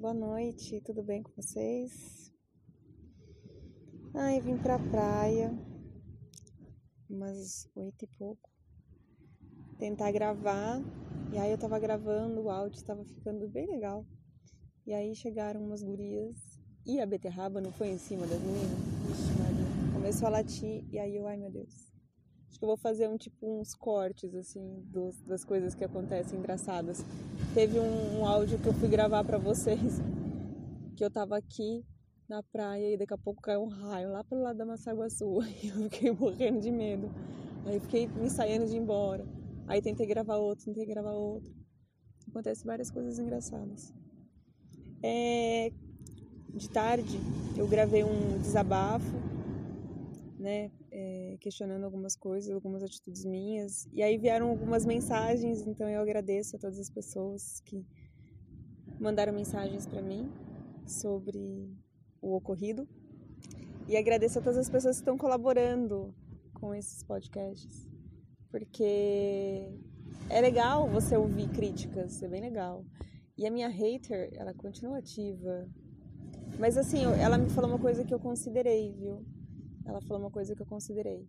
Boa noite. Tudo bem com vocês? Ai, vim pra praia. Umas oito e pouco. Tentar gravar. E aí eu tava gravando, o áudio tava ficando bem legal. E aí chegaram umas gurias. E a beterraba não foi em cima das meninas? Vixe, Maria. Começou a latir. E aí eu, ai meu Deus. Acho que eu vou fazer um tipo uns cortes assim dos, das coisas que acontecem engraçadas. Teve um, um áudio que eu fui gravar para vocês que eu tava aqui na praia e daqui a pouco caiu um raio lá pelo lado da Massaguaçu e eu fiquei morrendo de medo. Aí fiquei me saindo de ir embora. Aí tentei gravar outro, tentei gravar outro. Acontece várias coisas engraçadas. É... De tarde eu gravei um desabafo, né? É, questionando algumas coisas, algumas atitudes minhas. E aí vieram algumas mensagens, então eu agradeço a todas as pessoas que mandaram mensagens para mim sobre o ocorrido. E agradeço a todas as pessoas que estão colaborando com esses podcasts, porque é legal você ouvir críticas, é bem legal. E a minha hater, ela continua ativa. Mas assim, ela me falou uma coisa que eu considerei, viu? Ela falou uma coisa que eu considerei.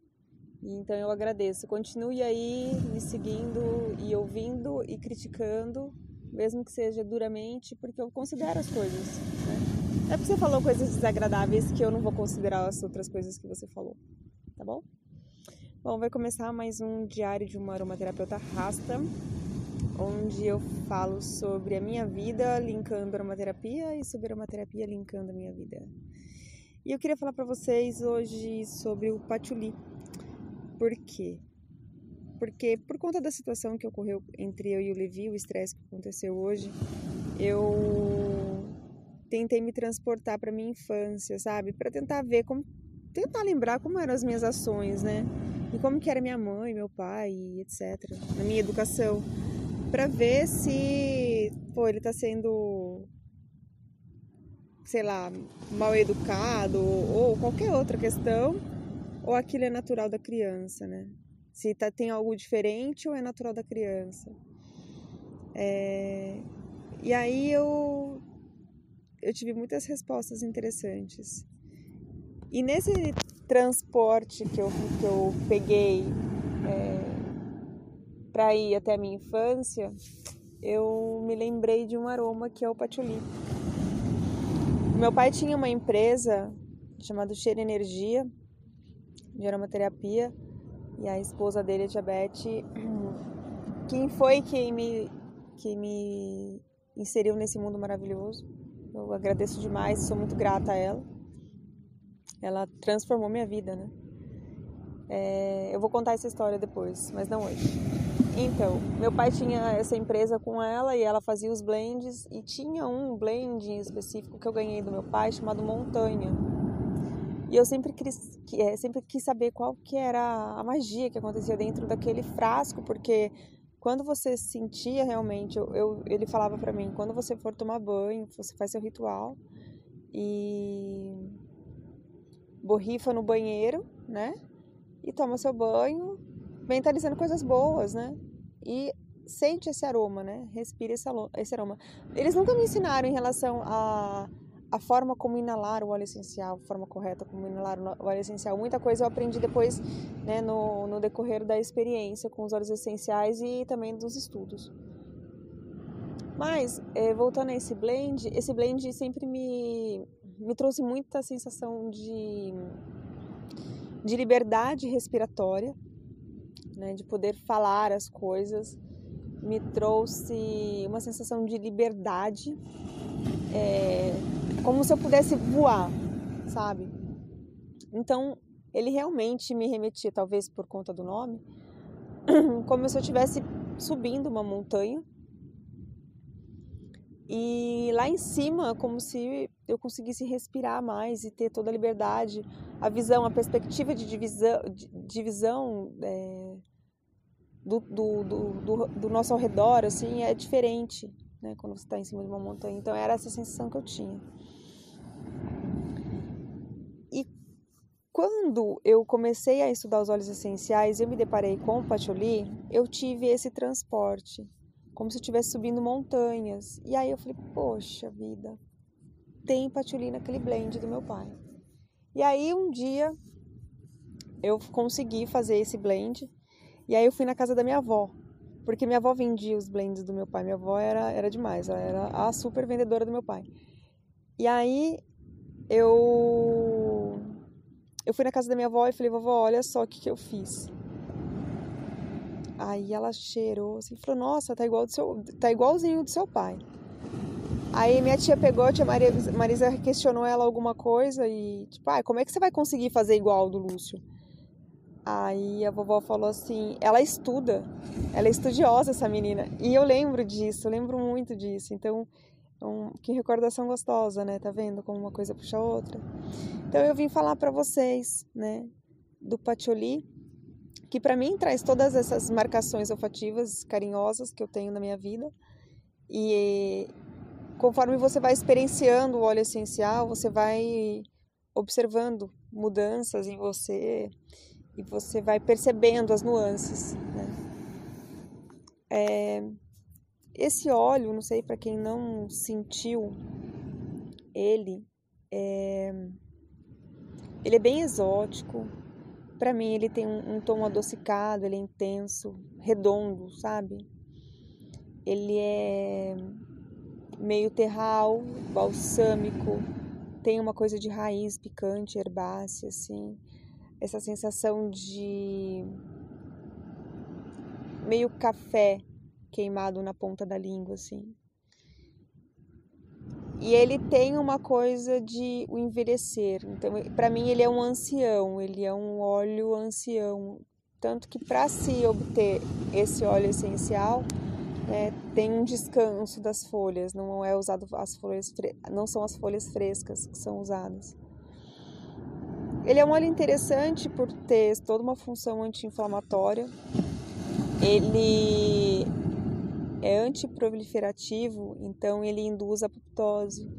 Então eu agradeço. Continue aí me seguindo e ouvindo e criticando, mesmo que seja duramente, porque eu considero as coisas. Né? É porque você falou coisas desagradáveis que eu não vou considerar as outras coisas que você falou. Tá bom? Bom, vai começar mais um diário de uma aromaterapeuta rasta, onde eu falo sobre a minha vida linkando aromaterapia e sobre aromaterapia linkando a minha vida. E eu queria falar para vocês hoje sobre o patchouli. Por quê? Porque por conta da situação que ocorreu entre eu e o Levi, o estresse que aconteceu hoje, eu tentei me transportar para minha infância, sabe? Para tentar ver como tentar lembrar como eram as minhas ações, né? E como que era minha mãe, meu pai, etc, na minha educação, para ver se, pô, ele tá sendo sei lá, mal educado ou qualquer outra questão, ou aquilo é natural da criança, né? Se tá, tem algo diferente ou é natural da criança. É... E aí eu, eu tive muitas respostas interessantes. E nesse transporte que eu, que eu peguei é, para ir até a minha infância, eu me lembrei de um aroma que é o patchouli. Meu pai tinha uma empresa chamada Cheiro Energia, de aromaterapia, e a esposa dele, a Diabete, quem foi quem me, quem me inseriu nesse mundo maravilhoso. Eu agradeço demais, sou muito grata a ela. Ela transformou minha vida, né? É, eu vou contar essa história depois, mas não hoje. Então, meu pai tinha essa empresa com ela e ela fazia os blends e tinha um blend específico que eu ganhei do meu pai chamado Montanha. E eu sempre quis, é, sempre quis saber qual que era a magia que acontecia dentro daquele frasco, porque quando você sentia realmente, eu, eu ele falava para mim, quando você for tomar banho, você faz seu ritual e borrifa no banheiro, né? E toma seu banho, mentalizando coisas boas, né? e sente esse aroma, né? Respira esse aroma. Eles nunca me ensinaram em relação a a forma como inalar o óleo essencial, a forma correta como inalar o óleo essencial. Muita coisa eu aprendi depois, né, no, no decorrer da experiência com os óleos essenciais e também dos estudos. Mas, é, voltando a esse blend, esse blend sempre me, me trouxe muita sensação de, de liberdade respiratória, né, de poder falar as coisas, me trouxe uma sensação de liberdade, é, como se eu pudesse voar, sabe? Então, ele realmente me remetia, talvez por conta do nome, como se eu estivesse subindo uma montanha. E lá em cima, como se eu conseguisse respirar mais e ter toda a liberdade, a visão, a perspectiva de divisão, divisão é, do, do, do, do, nosso ao redor, assim, é diferente, né? Quando você está em cima de uma montanha. Então, era essa sensação que eu tinha. E quando eu comecei a estudar os óleos essenciais, eu me deparei com o patchouli, eu tive esse transporte. Como se eu estivesse subindo montanhas. E aí eu falei, poxa vida, tem patchouli naquele blend do meu pai. E aí um dia eu consegui fazer esse blend. E aí eu fui na casa da minha avó, porque minha avó vendia os blends do meu pai. Minha avó era, era demais, ela era a super vendedora do meu pai. E aí eu eu fui na casa da minha avó e falei, vovó, olha só o que, que eu fiz. Aí ela cheirou assim, falou, nossa, tá igual do seu, tá igualzinho do seu pai. Aí minha tia pegou, a tia Maria, Marisa questionou ela alguma coisa e, tipo, ah, como é que você vai conseguir fazer igual do Lúcio? Aí a vovó falou assim, ela estuda, ela é estudiosa essa menina. E eu lembro disso, eu lembro muito disso. Então, um, que recordação gostosa, né? Tá vendo como uma coisa puxa a outra? Então eu vim falar para vocês, né, do patchouli, que para mim traz todas essas marcações olfativas carinhosas que eu tenho na minha vida. E conforme você vai experienciando o óleo essencial, você vai observando mudanças em você e você vai percebendo as nuances. Né? É, esse óleo, não sei para quem não sentiu ele, é, ele é bem exótico. Para mim, ele tem um, um tom adocicado, ele é intenso, redondo, sabe? Ele é meio terral, balsâmico, tem uma coisa de raiz picante, herbácea, assim. Essa sensação de meio café queimado na ponta da língua, assim. E ele tem uma coisa de o envelhecer. Então, para mim, ele é um ancião, ele é um óleo ancião. Tanto que para se obter esse óleo essencial, né, tem um descanso das folhas, não é usado as folhas, não são as folhas frescas que são usadas. Ele é um óleo interessante por ter toda uma função anti-inflamatória. Ele é antiproliferativo, então ele induz a apoptose.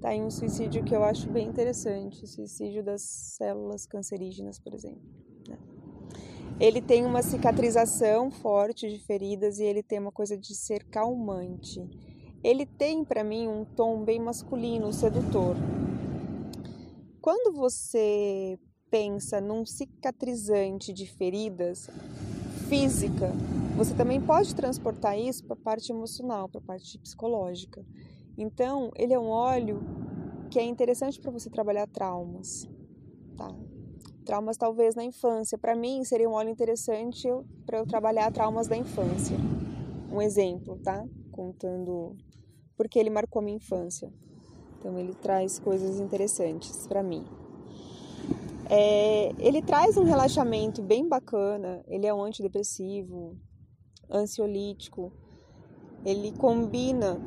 Tá em um suicídio que eu acho bem interessante, o suicídio das células cancerígenas, por exemplo. Né? Ele tem uma cicatrização forte de feridas e ele tem uma coisa de ser calmante. Ele tem para mim um tom bem masculino, sedutor. Quando você pensa num cicatrizante de feridas física, você também pode transportar isso para a parte emocional, para a parte psicológica. Então, ele é um óleo que é interessante para você trabalhar traumas, tá? Traumas talvez na infância. Para mim, seria um óleo interessante para eu trabalhar traumas da infância. Um exemplo, tá? Contando porque ele marcou a minha infância. Então, ele traz coisas interessantes para mim. É, ele traz um relaxamento bem bacana. Ele é um antidepressivo, ansiolítico. Ele combina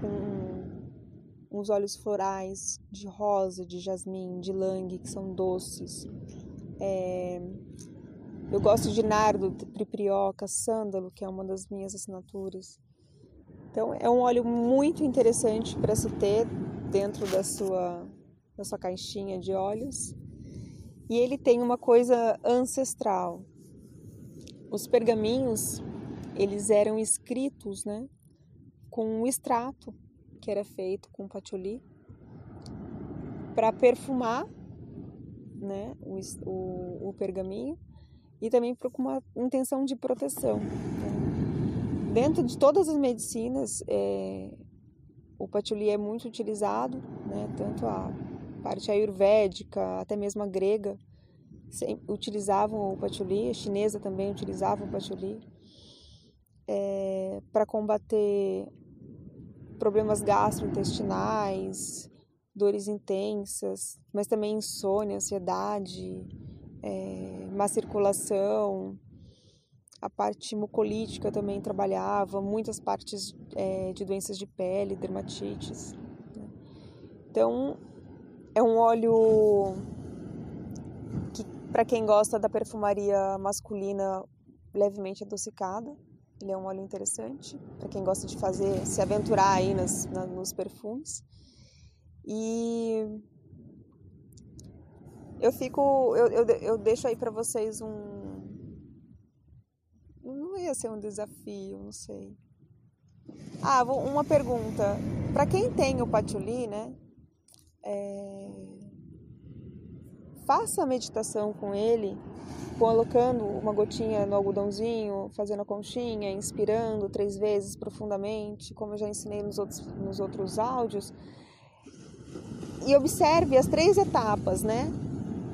com uns óleos florais de rosa, de jasmim, de langue, que são doces. É, eu gosto de nardo, triprioca, sândalo, que é uma das minhas assinaturas. Então é um óleo muito interessante para se ter dentro da sua, da sua caixinha de óleos. E ele tem uma coisa ancestral. Os pergaminhos, eles eram escritos, né, com um extrato que era feito com patchouli para perfumar, né, o, o, o, pergaminho e também com uma intenção de proteção. Né. Dentro de todas as medicinas, é, o patchouli é muito utilizado, né, tanto a parte ayurvédica, até mesmo a grega, utilizavam o patchouli, a chinesa também utilizava o patchouli é, para combater problemas gastrointestinais, dores intensas, mas também insônia, ansiedade, é, má circulação. A parte mucolítica também trabalhava, muitas partes é, de doenças de pele, dermatites. Né? Então, é um óleo que, para quem gosta da perfumaria masculina, levemente adocicada. Ele é um óleo interessante para quem gosta de fazer, se aventurar aí nas, na, nos perfumes. E eu fico, eu, eu, eu deixo aí para vocês um. Não ia ser um desafio, não sei. Ah, uma pergunta. Para quem tem o patchouli, né? É... Faça a meditação com ele, colocando uma gotinha no algodãozinho, fazendo a conchinha, inspirando três vezes profundamente, como eu já ensinei nos outros, nos outros áudios. E observe as três etapas, né?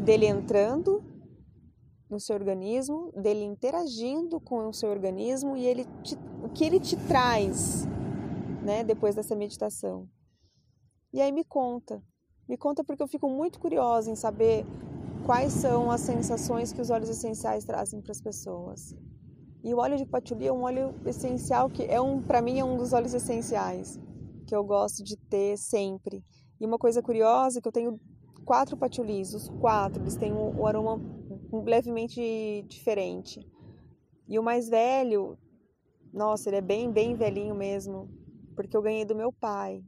Dele entrando no seu organismo, dele interagindo com o seu organismo e ele te, o que ele te traz, né, depois dessa meditação. E aí me conta, me conta porque eu fico muito curiosa em saber quais são as sensações que os óleos essenciais trazem para as pessoas. E o óleo de patchouli é um óleo essencial que é um, para mim é um dos óleos essenciais que eu gosto de ter sempre. E uma coisa curiosa é que eu tenho quatro patchoulis, os quatro, eles têm um, aroma levemente diferente. E o mais velho, nossa, ele é bem, bem velhinho mesmo, porque eu ganhei do meu pai.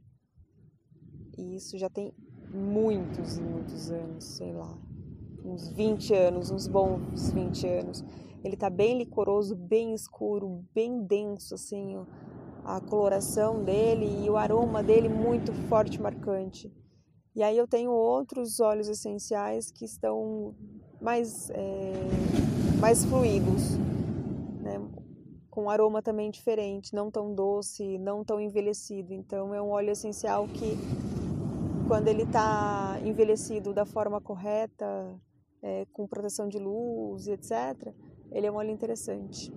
E isso já tem muitos e muitos anos, sei lá, uns 20 anos, uns bons 20 anos. Ele tá bem licoroso, bem escuro, bem denso, assim, a coloração dele e o aroma dele muito forte, marcante. E aí eu tenho outros óleos essenciais que estão mais, é, mais fluidos, né? com aroma também diferente, não tão doce, não tão envelhecido. Então é um óleo essencial que quando ele está envelhecido da forma correta, é, com proteção de luz e etc., ele é um óleo interessante.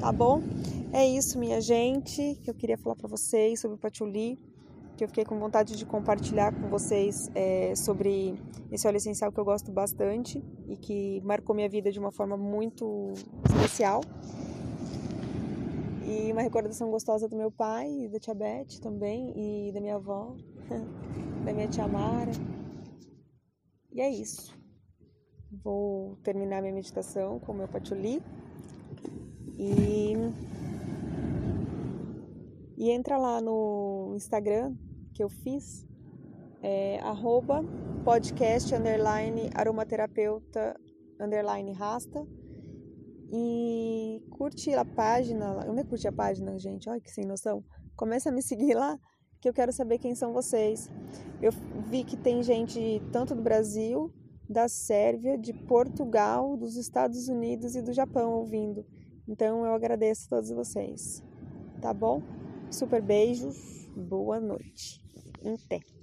Tá bom? É isso, minha gente, que eu queria falar para vocês sobre o patchouli que eu fiquei com vontade de compartilhar com vocês é, sobre esse óleo essencial que eu gosto bastante e que marcou minha vida de uma forma muito especial. E uma recordação gostosa do meu pai, da tia Beth também, e da minha avó, da minha tia Mara. E é isso. Vou terminar minha meditação com o meu patchouli. E e entra lá no Instagram que eu fiz, é, arroba podcast underline aromaterapeuta underline rasta. E curte a página, não é curte a página, gente, olha que sem noção. Começa a me seguir lá, que eu quero saber quem são vocês. Eu vi que tem gente tanto do Brasil, da Sérvia, de Portugal, dos Estados Unidos e do Japão ouvindo. Então eu agradeço a todos vocês. Tá bom? Super beijos, boa noite. Até.